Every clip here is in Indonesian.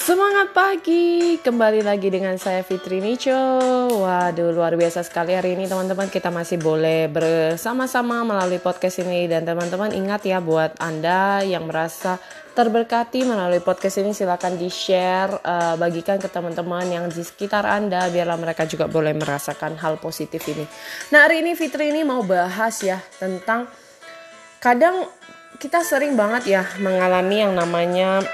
Semangat pagi, kembali lagi dengan saya Fitri Nico. Waduh, luar biasa sekali hari ini teman-teman kita masih boleh bersama-sama melalui podcast ini dan teman-teman ingat ya buat Anda yang merasa terberkati melalui podcast ini silahkan di-share, uh, bagikan ke teman-teman yang di sekitar Anda biarlah mereka juga boleh merasakan hal positif ini. Nah, hari ini Fitri ini mau bahas ya tentang kadang kita sering banget ya mengalami yang namanya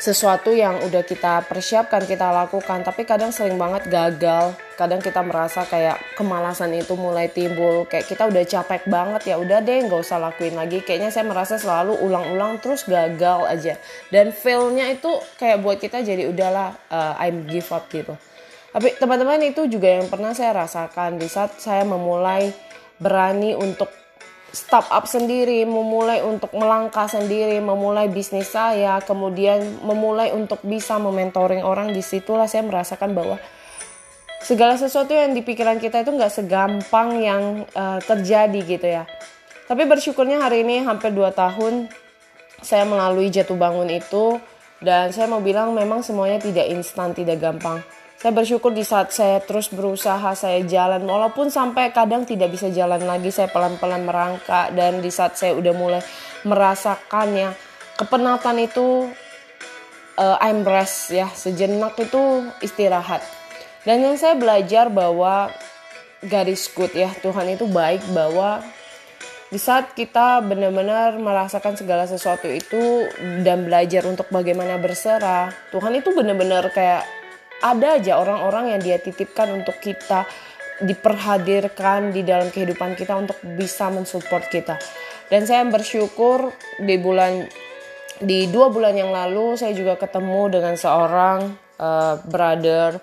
sesuatu yang udah kita persiapkan kita lakukan. Tapi kadang sering banget gagal. Kadang kita merasa kayak kemalasan itu mulai timbul. Kayak kita udah capek banget ya udah deh nggak usah lakuin lagi. Kayaknya saya merasa selalu ulang-ulang terus gagal aja. Dan failnya itu kayak buat kita jadi udahlah uh, I'm give up gitu. Tapi teman-teman itu juga yang pernah saya rasakan. Di saat saya memulai berani untuk start up sendiri, memulai untuk melangkah sendiri, memulai bisnis saya, kemudian memulai untuk bisa mementoring orang di situlah saya merasakan bahwa segala sesuatu yang di pikiran kita itu nggak segampang yang uh, terjadi gitu ya. Tapi bersyukurnya hari ini hampir 2 tahun saya melalui jatuh bangun itu dan saya mau bilang memang semuanya tidak instan, tidak gampang saya bersyukur di saat saya terus berusaha, saya jalan, walaupun sampai kadang tidak bisa jalan lagi, saya pelan-pelan merangkak. Dan di saat saya udah mulai merasakannya, kepenatan itu uh, I'm rest ya, sejenak itu istirahat. Dan yang saya belajar bahwa garis good ya, Tuhan itu baik bahwa di saat kita benar-benar merasakan segala sesuatu itu dan belajar untuk bagaimana berserah, Tuhan itu benar-benar kayak ada aja orang-orang yang dia titipkan untuk kita diperhadirkan di dalam kehidupan kita untuk bisa mensupport kita. Dan saya bersyukur di bulan di dua bulan yang lalu saya juga ketemu dengan seorang uh, brother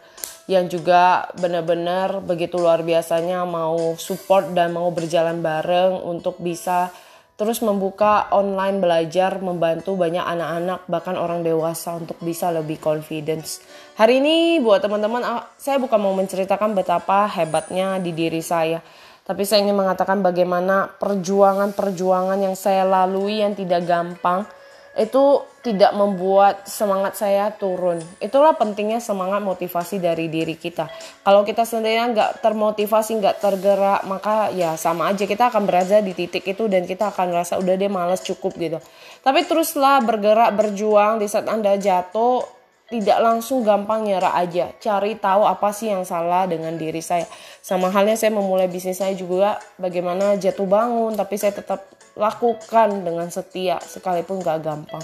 yang juga benar-benar begitu luar biasanya mau support dan mau berjalan bareng untuk bisa terus membuka online belajar membantu banyak anak-anak bahkan orang dewasa untuk bisa lebih confidence. Hari ini buat teman-teman ah, saya bukan mau menceritakan betapa hebatnya di diri saya, tapi saya ingin mengatakan bagaimana perjuangan-perjuangan yang saya lalui yang tidak gampang itu tidak membuat semangat saya turun. Itulah pentingnya semangat motivasi dari diri kita. Kalau kita sendiri nggak termotivasi, nggak tergerak, maka ya sama aja kita akan berada di titik itu dan kita akan merasa udah deh males cukup gitu. Tapi teruslah bergerak, berjuang di saat Anda jatuh, tidak langsung gampang nyerah aja. Cari tahu apa sih yang salah dengan diri saya. Sama halnya saya memulai bisnis saya juga bagaimana jatuh bangun, tapi saya tetap lakukan dengan setia sekalipun gak gampang.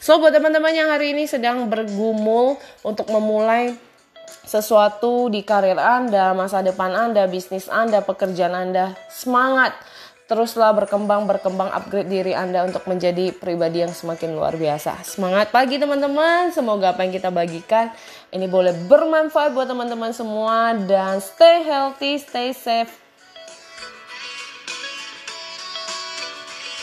So buat teman-teman yang hari ini sedang bergumul untuk memulai sesuatu di karir Anda, masa depan Anda, bisnis Anda, pekerjaan Anda, semangat teruslah berkembang berkembang upgrade diri Anda untuk menjadi pribadi yang semakin luar biasa. Semangat pagi teman-teman. Semoga apa yang kita bagikan ini boleh bermanfaat buat teman-teman semua dan stay healthy, stay safe